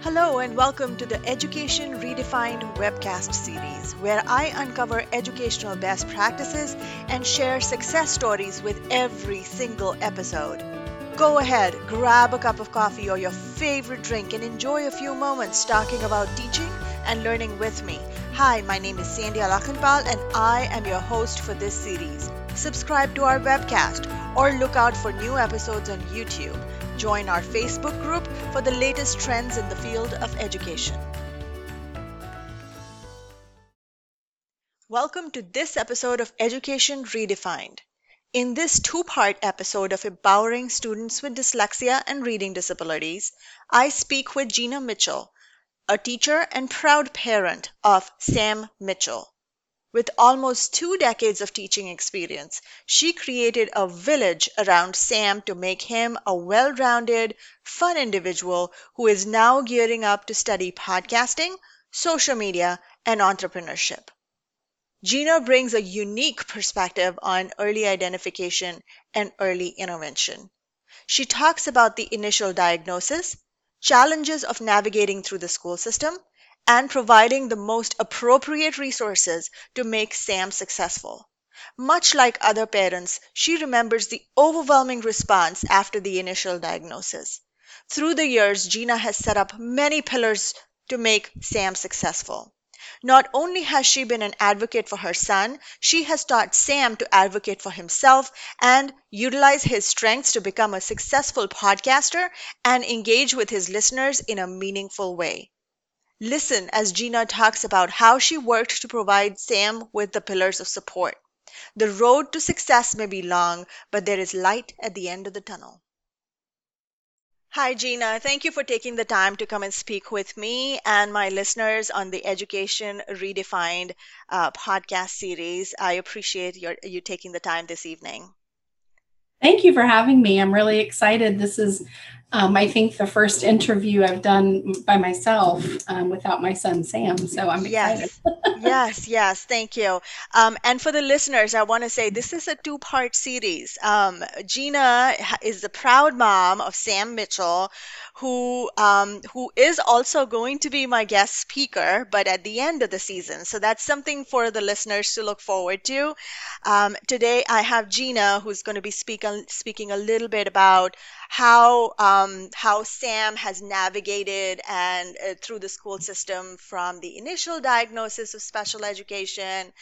Hello, and welcome to the Education Redefined webcast series, where I uncover educational best practices and share success stories with every single episode. Go ahead, grab a cup of coffee or your favorite drink, and enjoy a few moments talking about teaching and learning with me. Hi, my name is Sandy Alakhanpal, and I am your host for this series. Subscribe to our webcast or look out for new episodes on YouTube. Join our Facebook group for the latest trends in the field of education. Welcome to this episode of Education Redefined. In this two part episode of Empowering Students with Dyslexia and Reading Disabilities, I speak with Gina Mitchell, a teacher and proud parent of Sam Mitchell. With almost two decades of teaching experience, she created a village around Sam to make him a well rounded, fun individual who is now gearing up to study podcasting, social media, and entrepreneurship. Gina brings a unique perspective on early identification and early intervention. She talks about the initial diagnosis, challenges of navigating through the school system, and providing the most appropriate resources to make Sam successful. Much like other parents, she remembers the overwhelming response after the initial diagnosis. Through the years, Gina has set up many pillars to make Sam successful. Not only has she been an advocate for her son, she has taught Sam to advocate for himself and utilize his strengths to become a successful podcaster and engage with his listeners in a meaningful way. Listen as Gina talks about how she worked to provide Sam with the pillars of support. The road to success may be long, but there is light at the end of the tunnel. Hi, Gina. Thank you for taking the time to come and speak with me and my listeners on the Education Redefined uh, podcast series. I appreciate your, you taking the time this evening. Thank you for having me. I'm really excited. This is um, I think the first interview I've done by myself um, without my son Sam. So I'm excited. Yes, yes, yes. Thank you. Um, and for the listeners, I want to say this is a two part series. Um, Gina is the proud mom of Sam Mitchell, who um, who is also going to be my guest speaker, but at the end of the season. So that's something for the listeners to look forward to. Um, today, I have Gina, who's going to be speak, speaking a little bit about how um, how Sam has navigated and uh, through the school system from the initial diagnosis of special education,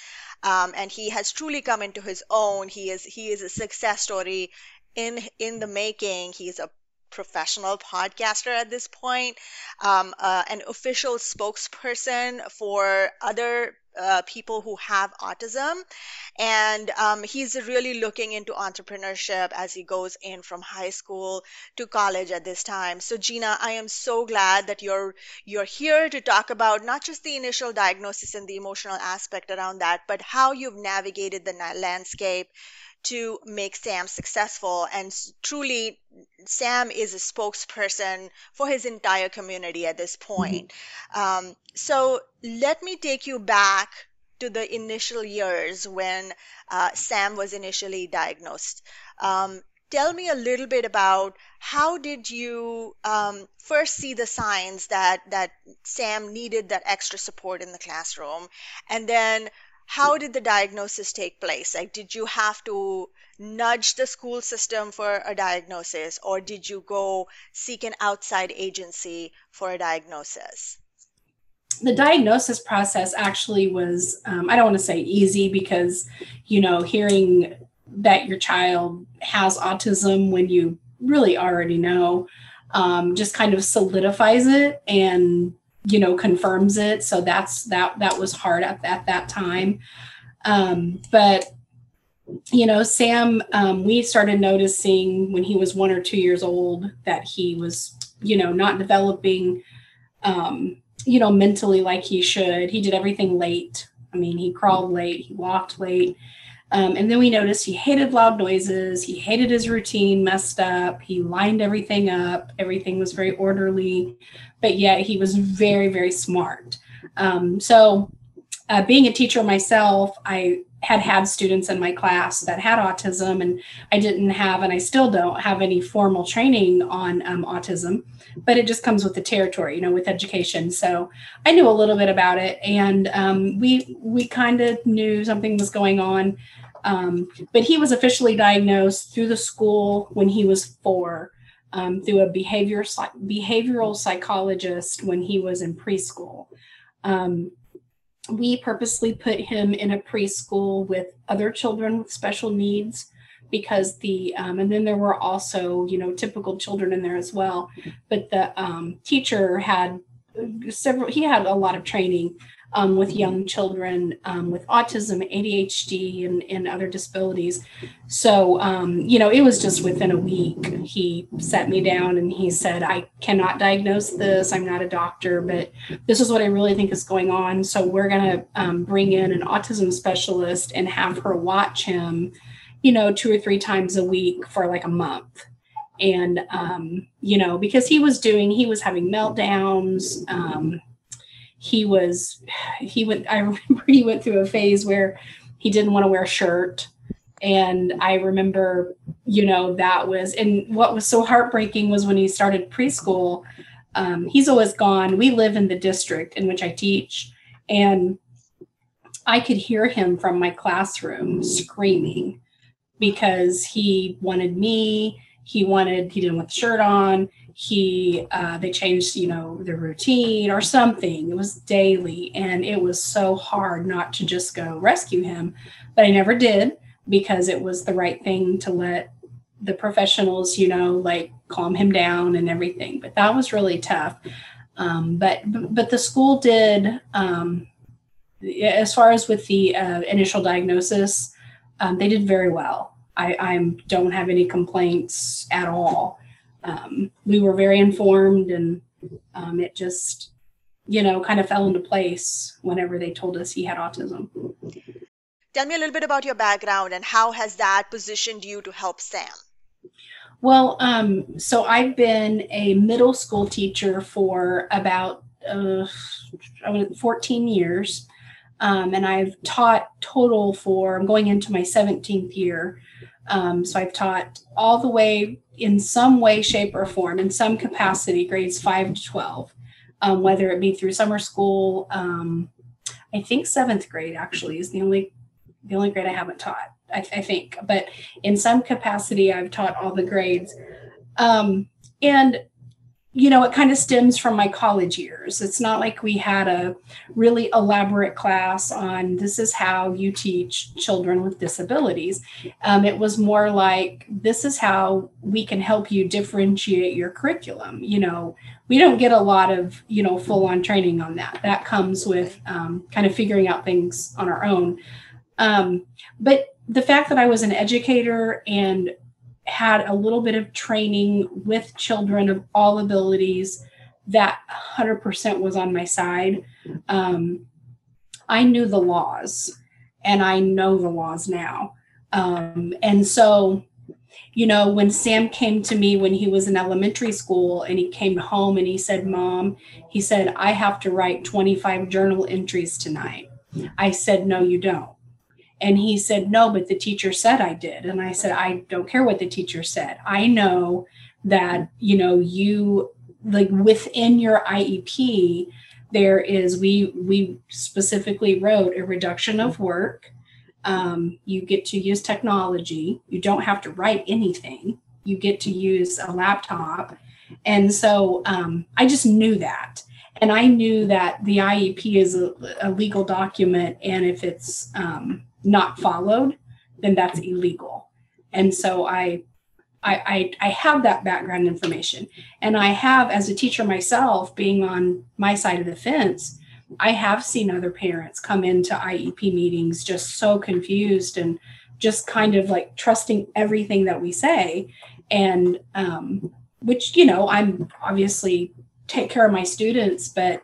um, and he has truly come into his own. He is he is a success story in in the making. He's a professional podcaster at this point, um, uh, an official spokesperson for other uh, people who have autism. And um, he's really looking into entrepreneurship as he goes in from high school to college at this time. So, Gina, I am so glad that you're you're here to talk about not just the initial diagnosis and the emotional aspect around that, but how you've navigated the landscape to make Sam successful. And truly, Sam is a spokesperson for his entire community at this point. Mm-hmm. Um, so let me take you back to the initial years when uh, Sam was initially diagnosed. Um, tell me a little bit about how did you um, first see the signs that that Sam needed that extra support in the classroom, and then how did the diagnosis take place? Like, did you have to nudge the school system for a diagnosis, or did you go seek an outside agency for a diagnosis? The diagnosis process actually was, um, I don't want to say easy because, you know, hearing that your child has autism when you really already know um, just kind of solidifies it and you know confirms it. So that's that that was hard at, at that time. Um, but you know sam um, we started noticing when he was one or two years old that he was you know not developing um, you know mentally like he should. He did everything late. I mean he crawled late. He walked late um, and then we noticed he hated loud noises. He hated his routine messed up. He lined everything up. Everything was very orderly but yet he was very, very smart. Um, so, uh, being a teacher myself, I had had students in my class that had autism, and I didn't have, and I still don't have any formal training on um, autism, but it just comes with the territory, you know, with education. So I knew a little bit about it, and um, we we kind of knew something was going on. Um, but he was officially diagnosed through the school when he was four, um, through a behavior behavioral psychologist when he was in preschool. Um, we purposely put him in a preschool with other children with special needs because the um, and then there were also you know typical children in there as well. But the um, teacher had several he had a lot of training um, with young children um, with autism, ADHD, and, and other disabilities. So, um, you know, it was just within a week. He sat me down and he said, I cannot diagnose this. I'm not a doctor, but this is what I really think is going on. So, we're going to um, bring in an autism specialist and have her watch him, you know, two or three times a week for like a month and um, you know because he was doing he was having meltdowns um, he was he went i remember he went through a phase where he didn't want to wear a shirt. And i remember you know that was and what was so heartbreaking was when he started preschool um, he's always gone. We live in the district in which i teach and i could hear him from my classroom screaming because he wanted me he wanted he didn't want the shirt on he uh, they changed you know the routine or something. It was daily and it was so hard not to just go rescue him but i never did because it was the right thing to let the professionals you know like calm him down and everything. But that was really tough. Um, but but the school did um, as far as with the uh, initial diagnosis um, they did very well. I i don't have any complaints at all um, we were very informed and um, it just you know kind of fell into place whenever they told us he had autism. Tell me a little bit about your background and how has that positioned you to help sam? Well um, so i've been a middle school teacher for about uh, 14 years. Um, and i've taught total for i'm going into my 17th year um, so I've taught all the way in some way, shape, or form, in some capacity, grades five to 12, um, whether it be through summer school. Um, I think seventh grade actually is the only the only grade I haven't taught. I, I think, but in some capacity, I've taught all the grades. Um, and you know, it kind of stems from my college years. It's not like we had a really elaborate class on this is how you teach children with disabilities. Um, it was more like this is how we can help you differentiate your curriculum. You know, we don't get a lot of, you know, full on training on that. That comes with um, kind of figuring out things on our own. Um, but the fact that I was an educator and had a little bit of training with children of all abilities that 100% was on my side. Um, i knew the laws and i know the laws now. Um, and so you know when sam came to me when he was in elementary school and he came home and he said mom he said i have to write 25 journal entries tonight. I said no you don't and he said, No, but the teacher said I did. And I said, I don't care what the teacher said. I know that, you know, you like within your IEP, there is we we specifically wrote a reduction of work. Um, you get to use technology. You don't have to write anything. You get to use a laptop. And so um, I just knew that. And I knew that the IEP is a, a legal document. And if it's um, not followed, then that's illegal. And so I, I, I, I have that background information. And I have, as a teacher myself, being on my side of the fence, I have seen other parents come into IEP meetings just so confused and just kind of like trusting everything that we say. And um, which, you know, I'm obviously take care of my students, but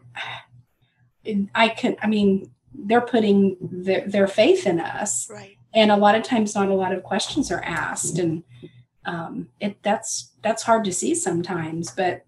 I can, I mean, they're putting their, their faith in us. Right. And a lot of times not a lot of questions are asked. And um, it that's that's hard to see sometimes but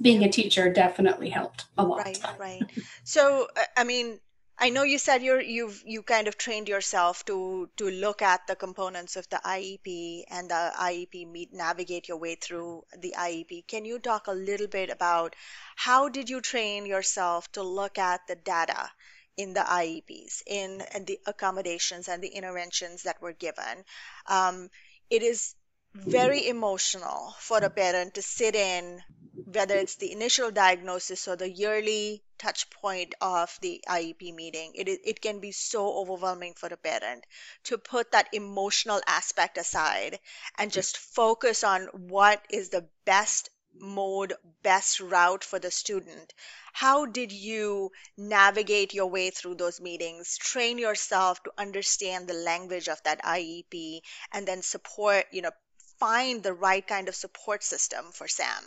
being a teacher definitely helped a lot. Right right. So i mean I know you said you're you've you kind of trained yourself to to look at the components of the IEP and the IEP meet navigate your way through the IEP. Can you talk a little bit about how did you train yourself to look at the data in the IEPs, in the accommodations and the interventions that were given? Um, it is very emotional for a parent to sit in whether it's the initial diagnosis or the yearly touch point of the IEP meeting, it, it can be so overwhelming for a parent to put that emotional aspect aside and just focus on what is the best mode, best route for the student. How did you navigate your way through those meetings, train yourself to understand the language of that IEP, and then support, you know, find the right kind of support system for Sam?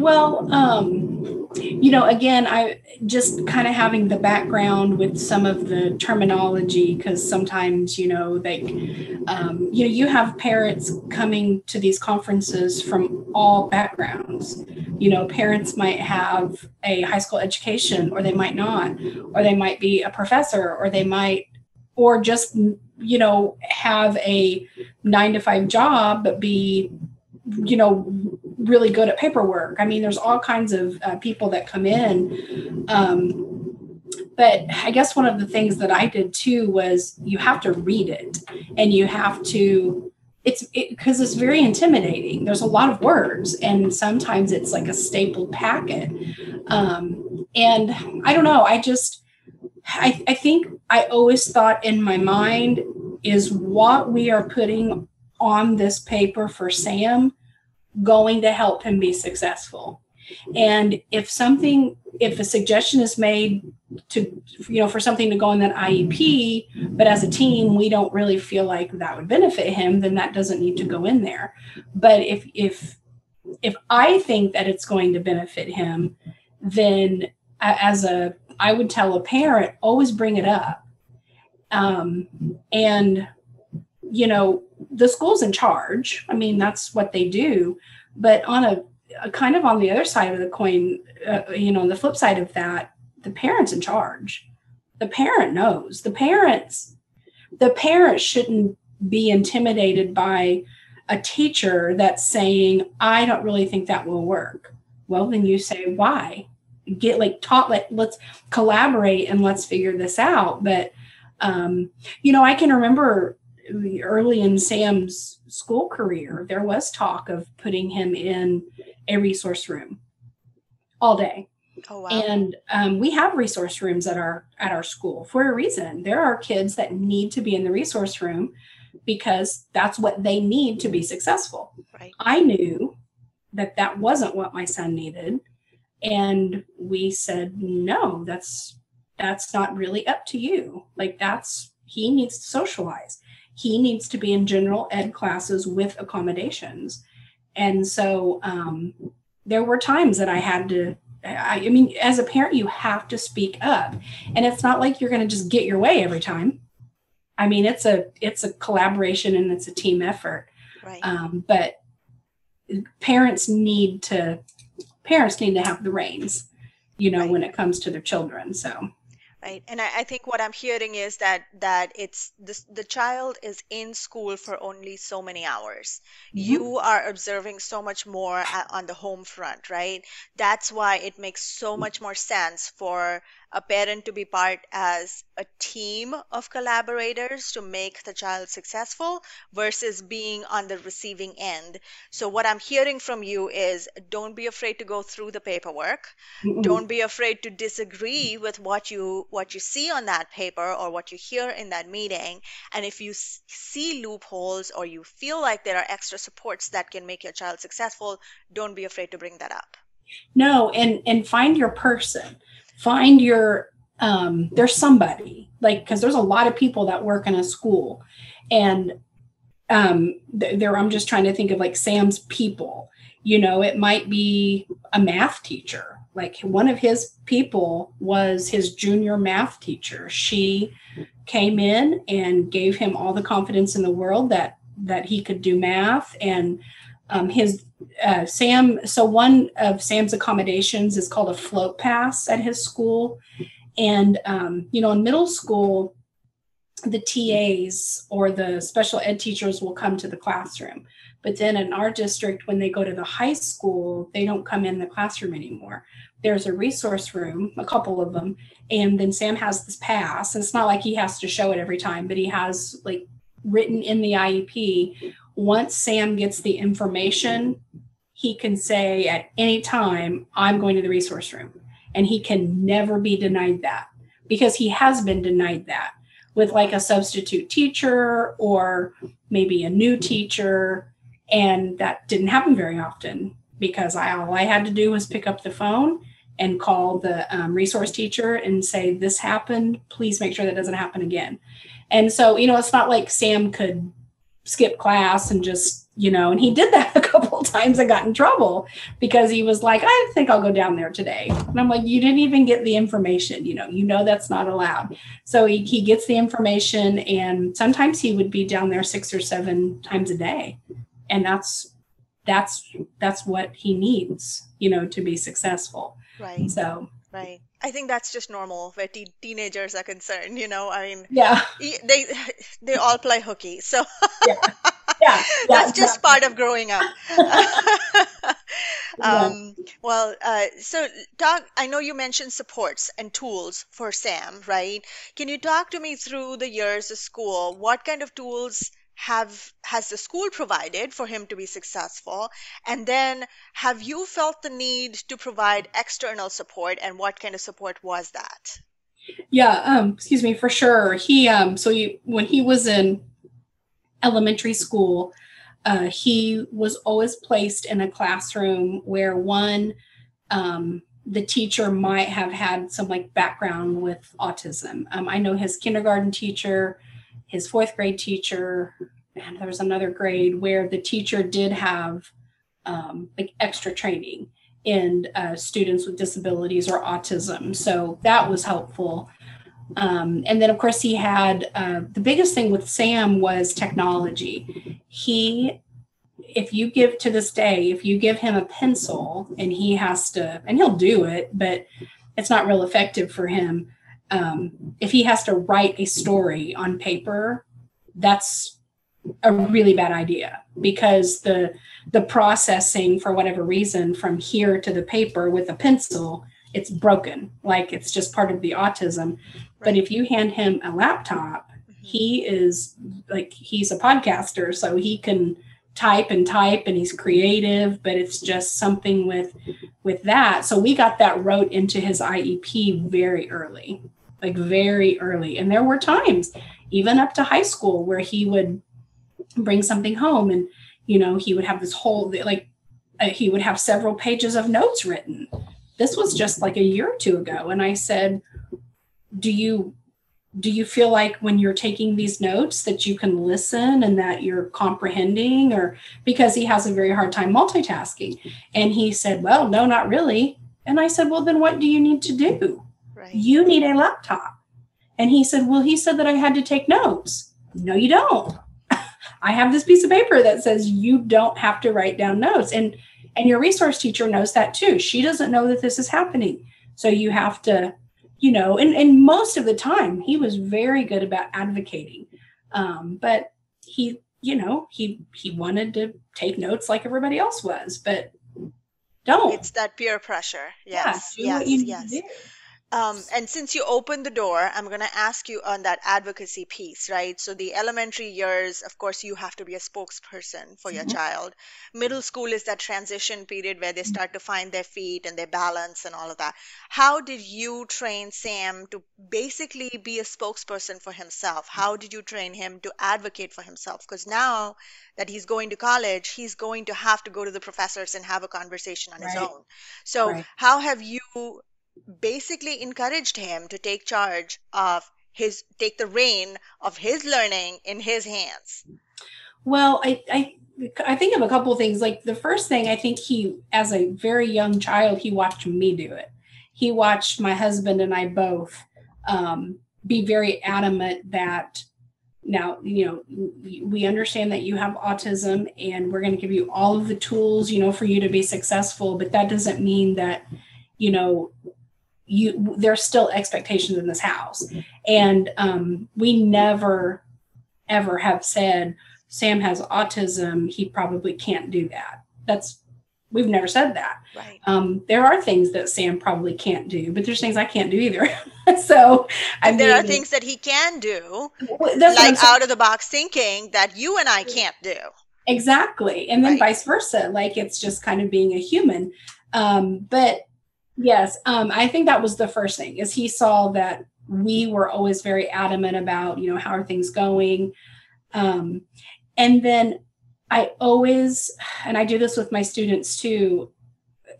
Well, um, you know, again, I just kind of having the background with some of the terminology because sometimes, you know, like, um, you know, you have parents coming to these conferences from all backgrounds. You know, parents might have a high school education, or they might not, or they might be a professor, or they might, or just, you know, have a nine to five job, but be you know really good at paperwork. I mean there's all kinds of uh, people that come in um, but i guess one of the things that i did too was you have to read it and you have to it's because it, it's very intimidating. There's a lot of words and sometimes it's like a stapled packet. Um, and i don't know i just I, I think i always thought in my mind is what we are putting on this paper for Sam going to help him be successful. And if something, if a suggestion is made to, you know, for something to go in that IEP, but as a team, we don't really feel like that would benefit him, then that doesn't need to go in there. But if, if, if I think that it's going to benefit him, then as a, I would tell a parent, always bring it up. Um, and, you know, the school's in charge. I mean, that's what they do. But on a, a kind of on the other side of the coin, uh, you know, on the flip side of that, the parent's in charge. The parent knows. The parents, the parents shouldn't be intimidated by a teacher that's saying, I don't really think that will work. Well, then you say, why? Get like taught, like, let's collaborate and let's figure this out. But, um, you know, I can remember early in Sam's school career, there was talk of putting him in a resource room all day. Oh, wow. And um, we have resource rooms at our at our school for a reason. There are kids that need to be in the resource room because that's what they need to be successful. Right. I knew that that wasn't what my son needed, and we said no. That's that's not really up to you. Like that's he needs to socialize he needs to be in general ed classes with accommodations. And so um, there were times that I had to, I, I mean, as a parent, you have to speak up. And it's not like you're going to just get your way every time. I mean, it's a it's a collaboration and it's a team effort. Right. Um, but parents need to parents need to have the reins, you know, right. when it comes to their children. So right? And I, I, think what i'm hearing is that that it's the, the child is in school for only so many hours. Mm-hmm. you are observing so much more on the home front right? That's why it makes so much more sense for a parent to be part as a team of collaborators to make the child successful versus being on the receiving end. So, what I'm hearing from you is don't be afraid to go through the paperwork. Mm-hmm. Don't be afraid to disagree with what you what you see on that paper or what you hear in that meeting. And if you see loopholes or you feel like there are extra supports that can make your child successful, don't be afraid to bring that up. No, and and find your person find your um, there's somebody like because there's a lot of people that work in a school and um, there i'm just trying to think of like sam's people. You know it might be a math teacher. Like one of his people was his junior math teacher. She came in and gave him all the confidence in the world that that he could do math and um, his uh, Sam. So one of Sam's accommodations is called a float pass at his school, And, um, you know, in middle school, the TAs or the special ed teachers will come to the classroom. But then in our district, when they go to the high school, they don't come in the classroom anymore. There's a resource room, a couple of them, and then Sam has this pass. And it's not like he has to show it every time, but he has like written in the IEP. Once Sam gets the information, he can say at any time, I'm going to the resource room. And he can never be denied that because he has been denied that with like a substitute teacher or maybe a new teacher. And that didn't happen very often because I, all I had to do was pick up the phone and call the um, resource teacher and say, This happened. Please make sure that doesn't happen again. And so, you know, it's not like Sam could skip class and just, you know, and he did that a couple times and got in trouble because he was like, I think I'll go down there today. And I'm like, you didn't even get the information, you know, you know that's not allowed. So he, he gets the information and sometimes he would be down there six or seven times a day. And that's that's that's what he needs, you know, to be successful. Right. So Right. I think that's just normal where te- teenagers are concerned. You know, I mean, yeah, they they all play hooky, so yeah, yeah, yeah that's just exactly. part of growing up. Um, well, uh, so talk. I know you mentioned supports and tools for Sam, right? Can you talk to me through the years of school? What kind of tools have has the school provided for him to be successful? And then have you felt the need to provide external support, and what kind of support was that? Yeah, um, excuse me, for sure. He um so he when he was in elementary school, uh, he was always placed in a classroom where one um the teacher might have had some like background with autism. Um, I know his kindergarten teacher, his fourth grade teacher, and there was another grade where the teacher did have um, like extra training in uh, students with disabilities or autism. So that was helpful. Um, and then, of course, he had uh, the biggest thing with Sam was technology. He, if you give to this day, if you give him a pencil and he has to, and he'll do it, but it's not real effective for him. Um, if he has to write a story on paper, that's a really bad idea because the the processing for whatever reason from here to the paper with a pencil it's broken. Like it's just part of the autism. But if you hand him a laptop Mhm. he is like he's a podcaster so he can type and type and he's creative but it's just something with with that. So we got that wrote into his iep very early like very early. And there were times even up to high school where he would bring something home and you know he would have this whole like uh, he would have several pages of notes written. This was just like a year or two ago. And i said do you do you feel like when you're taking these notes that you can listen and that you're comprehending? Or because he has a very hard time multitasking. And he said well no not really. And i said well then what do you need to do Right. you need a laptop and he said well he said that i had to take notes no you don't i have this piece of paper that says you don't have to write down notes and and your resource teacher knows that too she doesn't know that this is happening so you have to you know and, and most of the time he was very good about advocating um, but he you know he he wanted to take notes like everybody else was but don't It's that peer pressure. yeah, Yes. do Yes. what you need Yes. Um, and since you opened the door, I'm going to ask you on that advocacy piece, right? So, the elementary years, of course, you have to be a spokesperson for your Mhm. child. Middle school is that transition period where they start to find their feet and their balance and all of that. How did you train Sam to basically be a spokesperson for himself? How did you train him to advocate for himself? Because now that he's going to college, he's going to have to go to the professors and have a conversation on his own. So, Right. how have you basically encouraged him to take charge of his take the reign of his learning in his hands Well, I, I I think of a couple of things. Like the first thing, I think he, as a very young child, he watched me do it. He watched my husband and I both um, be very adamant that now you know we understand that you have autism and we're going to give you all of the tools you know for you to be successful but that doesn't mean that you know you there's still expectations in this house. And um, we never ever have said sam has autism he probably can't do that. That's we've never said that. Right. um, there are things that sam probably can't do but there's things i can't do either. So i there are things that he can do, like out of the box thinking that you and I can't do. exactly. And then Right. vice versa like it's just kind of being a human. Um but yes um i think that was the first thing is he saw that we were always very adamant about you know how are things going? Um and then i always and i do this with my students too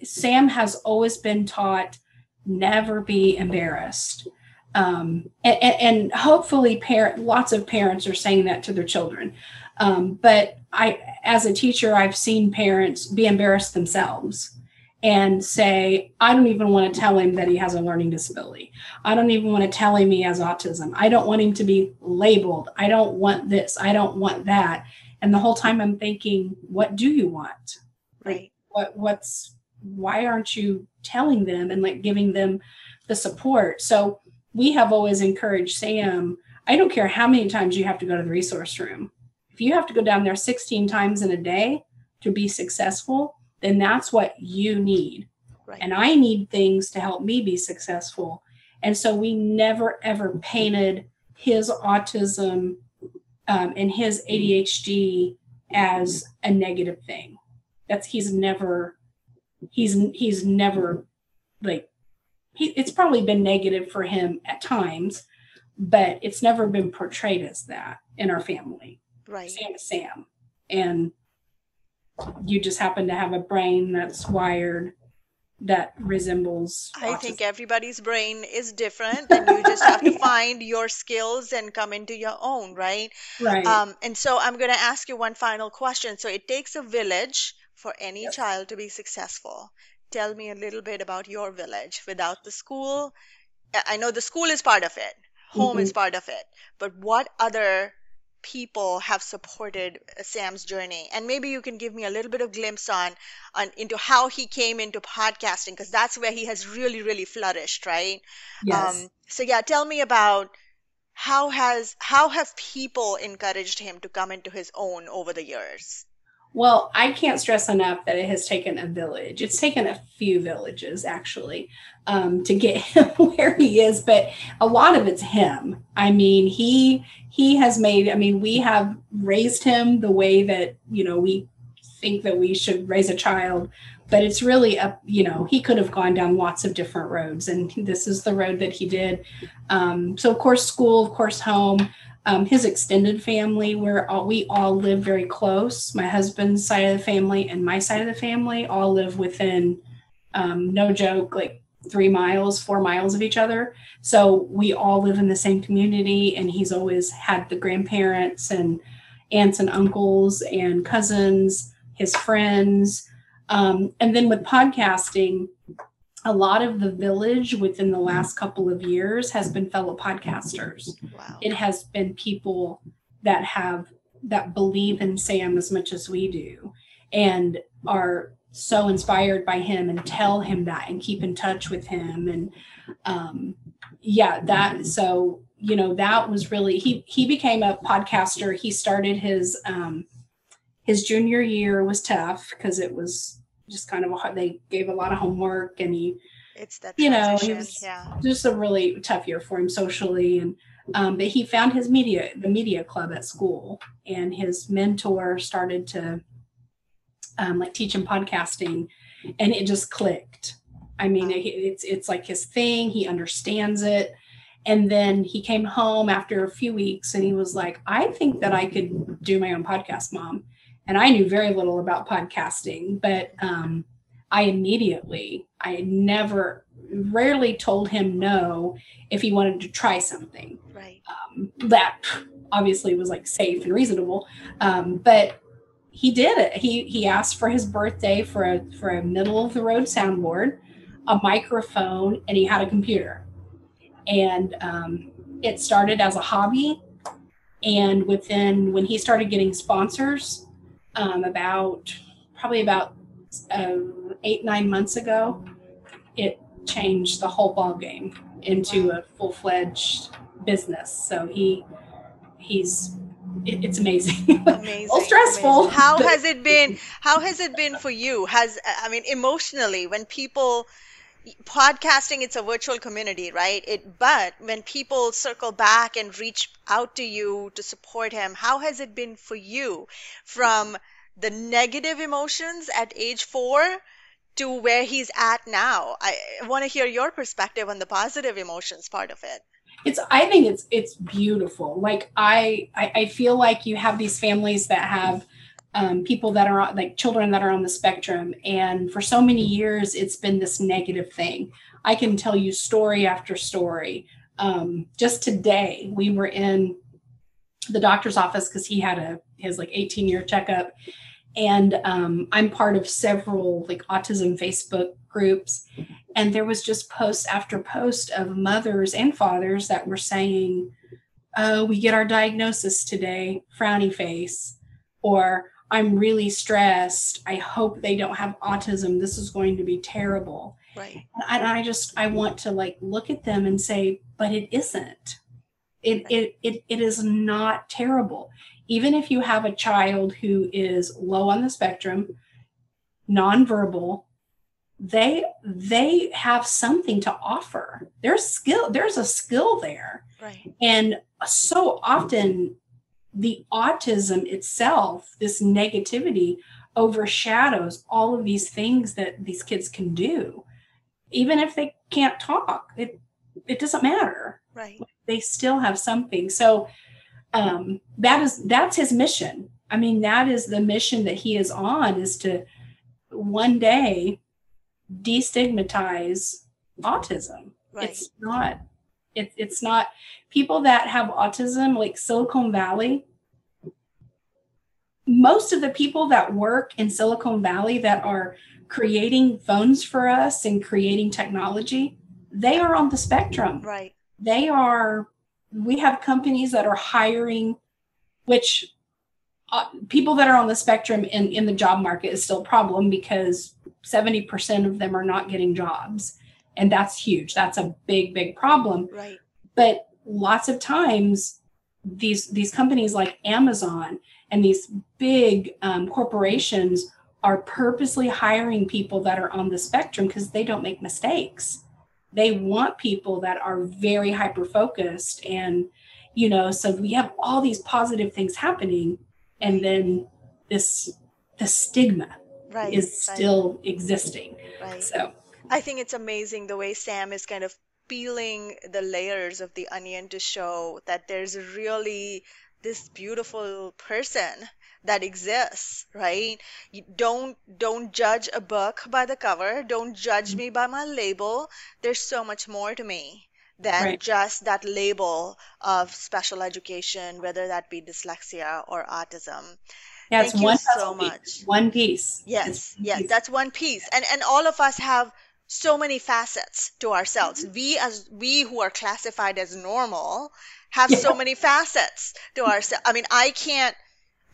sam has always been taught never be embarrassed. Um, and, and, hopefully parent lots of parents are saying that to their children. Um, but I, as a teacher, I've seen parents be embarrassed themselves and say, I don't even want to tell him that he has a learning disability. I don't even want to tell him he has autism. I don't want him to be labeled. I don't want this. I don't want that. And the whole time I'm thinking, what do you want? Right. What, what's, why aren't you telling them and like giving them the support? So we have always encouraged Sam, I don't care how many times you have to go to the resource room if you have to go down there 16 times in a day to be successful, then that's what you need. Right. And I need things to help me be successful. And so we never ever painted his autism um, and his ADHD as a negative thing. That's he's never he's he's never like he, it's probably been negative for him at times, but it's never been portrayed as that in our family. Right. Sam is Sam. And you just happen to have a brain that's wired that resembles. I think everybody's brain is different, and you just have to find your skills and come into your own, right? right. Um, and so I'm going to ask you one final question. So it takes a village for any child to be successful. Tell me a little bit about your village. Without the school, I I know the school is part of it, home is part of it, but what other people have supported Sam's journey? And maybe you can give me a little bit of glimpse on on into how he came into podcasting because that's where he has really really flourished, right? yes. Um, so yeah, tell me about how has how have people encouraged him to come into his own over the years? Well, I can't stress enough that it has taken a village. It's taken a few villages actually um, to get him where he is, but a lot of it's him. I mean, he he has made. I mean, we have raised him the way that you know we think that we should raise a child, but it's really up. You know, he could have gone down lots of different roads, and this is the road that he did. Um, so, of course, school, of course, home um, his extended family where all, we all live very close. My husband's side of the family and my side of the family all live within um, no joke like three miles four miles of each other. So we all live in the same community and he's always had the grandparents and aunts and uncles and cousins his friends. Um, and then with podcasting a lot of the village within the last couple of years has been fellow podcasters Wow. it has been people that have that believe in Sam as much as we do and are so inspired by him and tell him that and keep in touch with him and um yeah that so you know that was really he he became a podcaster he started his um his junior year was tough because it was just kind of a hard they gave a lot of homework and he It's that you know, he was- yeah. just a really tough year for him socially and um, but he found his media the media club at school and his mentor started to um, like teach him podcasting and it just clicked. I mean it, it's it's like his thing he understands it. And then he came home after a few weeks and he was like i think that i could do my own podcast mom and i knew very little about podcasting but um, i immediately i never rarely told him no if he wanted to try something. Right. um, that obviously was like safe and reasonable um, but he did it. He he asked for his birthday for a for a middle of the road soundboard a microphone and he had a computer. And um, it started as a hobby and within when he started getting sponsors um, about probably about uh, eight nine months ago it changed the whole ball game into a full-fledged business. So he he's it, it's amazing. Amazing. well, stressful. amazing. How has it been? How has it been for you? Has I mean emotionally when people podcasting it's a virtual community right? It but when people circle back and reach out to you to support him how has it been for you? From the negative emotions at age 4 to where he's at now. I want to hear your perspective on the positive emotions part of it. It's i think it's it's beautiful. Like I, I i feel like you have these families that have um, people that are like children that are on the spectrum. And for so many years, it's been this negative thing. I can tell you story after story. Um, just today, we were in the doctor's office because he had a his like 18 year checkup, and um, I'm part of several like autism Facebook groups, and there was just post after post of mothers and fathers that were saying, "Oh, we get our diagnosis today, frowny face," or I'm really stressed. I hope they don't have autism. This is going to be terrible. Right. And I just I want to like look at them and say, but it isn't. It it it, it is not terrible. Even if you have a child who is low on the spectrum, nonverbal, they they have something to offer. There's skill, there's a skill there. Right. And so often the autism itself, this negativity, overshadows all of these things that these kids can do. Even if they can't talk, it it doesn't matter. Right. They still have something. So um, that is that's his mission. I mean, that is the mission that he is on is to one day destigmatize autism. Right. It's not it, it's not people that have autism, like Silicon Valley. Most of the people that work in Silicon Valley that are creating phones for us and creating technology, they are on the spectrum. Right. They are, we have companies that are hiring, which uh, people that are on the spectrum in, in the job market is still a problem because 70% of them are not getting jobs and that's huge. That's a big big problem. Right. But lots of times these these companies like amazon and these big um, corporations are purposely hiring people that are on the spectrum because they don't make mistakes. They want people that are very hyper focused and you know so we have all these positive things happening. And then this the stigma right is still existing. Right. So I think it's amazing the way Sam is kind of peeling the layers of the onion to show that there's really this beautiful person that exists right you don't don't judge a book by the cover don't judge me by my label there's so much more to me than Right. just that label of special education whether that be dyslexia or autism Yeah, it's Thank you one so piece, much. one piece. Yes, one yes, piece. that's one piece. And and all of us have so many facets to ourselves. Mm-hmm. We as we who are classified as normal have Yeah. so many facets to ourselves. I mean, I can't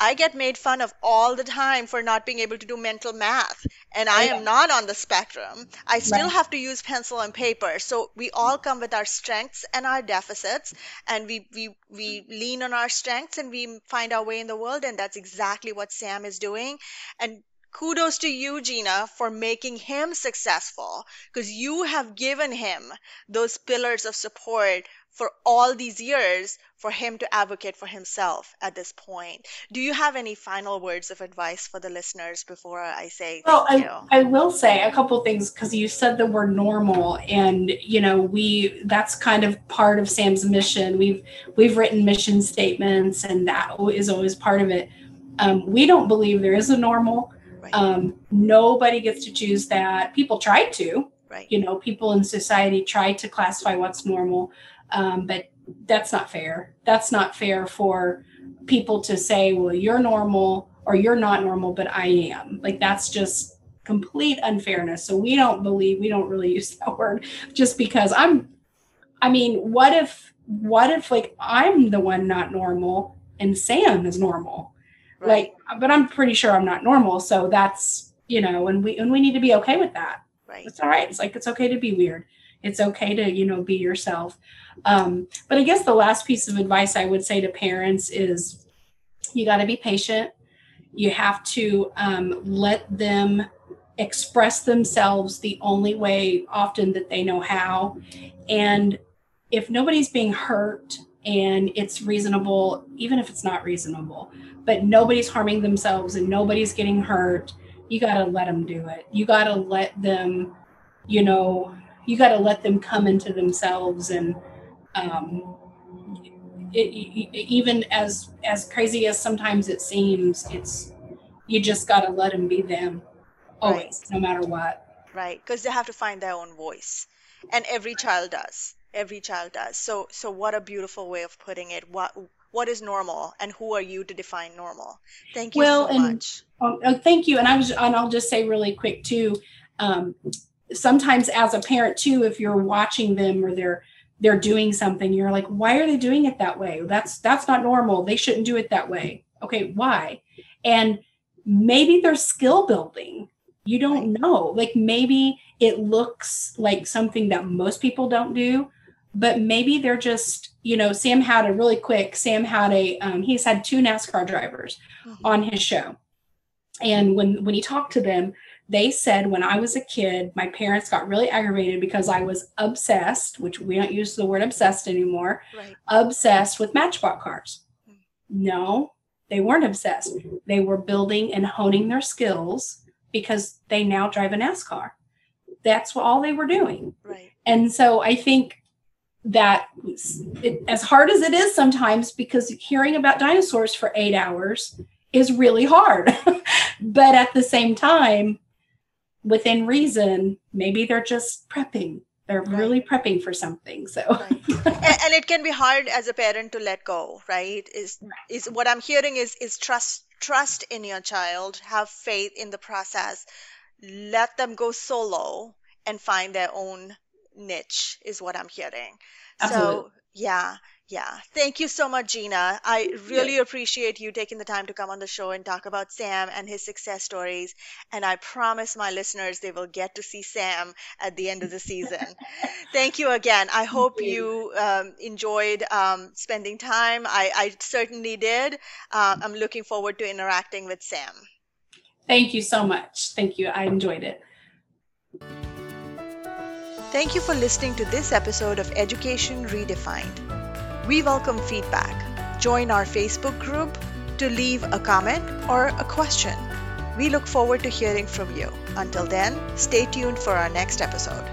I get made fun of all the time for not being able to do mental math, and I Yeah. am not on the spectrum. I still Right. have to use pencil and paper. So we all come with our strengths and our deficits, and we we we lean on our strengths and we find our way in the world, and that's exactly what Sam is doing. And kudos to you, Gina, for making him successful because you have given him those pillars of support for all these years for him to advocate for himself at this point. Do you have any final words of advice for the listeners before I say Well, thank I, you? I will say a couple things because you said the word normal, and you know we that's kind of part of Sam's mission. We've we've written mission statements, and that is always part of it. Um, we don't believe there is a normal. Right, Um, nobody gets to choose that. People try to, right, you know, people in society try to classify what's normal, um, but that's not fair. That's not fair for people to say, well, you're normal or you're not normal, but I am. Like, that's just complete unfairness. So, we don't believe, we don't really use that word just because I'm, I mean, what if, what if like I'm the one not normal and Sam is normal? Right, Like, but I'm pretty sure I'm not normal. So, that's, you know, and we, and we need to be okay with that right. It's all right. It's like it's okay to be weird. It's okay to, you know, be yourself. Um, but I guess the last piece of advice I would say to parents is you got to be patient. You have to um, let them express themselves the only way often that they know how. And if nobody's being hurt and it's reasonable, even if it's not reasonable, but nobody's harming themselves and nobody's getting hurt, you got to let them do it. You got to let them, you know, you got to let them come into themselves and um, it, it, even as as crazy as sometimes it seems, it's you just got to let them be them always, right. no matter what. Right, because they have to find their own voice, and every child does. Every child does. So, so what a beautiful way of putting it. What what is normal, and who are you to define normal? Thank you well, so and, much. Um, uh, thank you, and I was, and I'll just say really quick too. Um, sometimes as a parent too, if you're watching them or they're they're doing something, you're like, why are they doing it that way? That's that's not normal. They shouldn't do it that way. Okay, why? And maybe they're skill building you don't know like maybe it looks like something that most people don't do but maybe they're just you know sam had a really quick sam had a um, he's had two nascar drivers mm-hmm. on his show and when when he talked to them they said when i was a kid my parents got really aggravated because i was obsessed which we don't use the word obsessed anymore right. obsessed with matchbox cars mm-hmm. no they weren't obsessed they were building and honing their skills because they now drive a NASCAR. That's what all they were doing. Right. And so I think that it, as hard as it is sometimes, because hearing about dinosaurs for eight hours is really hard. but at the same time, within reason, maybe they're just prepping. They're right. really prepping for something. So, right. and, and, it can be hard as a parent to let go, right? Is is what I'm hearing is is trust trust in your child, have faith in the process, let them go solo and find their own niche, is what I'm hearing. Absolutely. So, yeah, yeah. Thank you so much, Gina. I really yeah. appreciate you taking the time to come on the show and talk about Sam and his success stories. And I promise my listeners they will get to see Sam at the end of the season. Thank you again. I hope you, um, enjoyed um, spending time. I, I certainly did. Um, I'm looking forward to interacting with Sam. Thank you so much. Thank you. I enjoyed it. Thank you for listening to this episode of Education Redefined. We welcome feedback. Join our Facebook group to leave a comment or a question. We look forward to hearing from you. Until then, stay tuned for our next episode.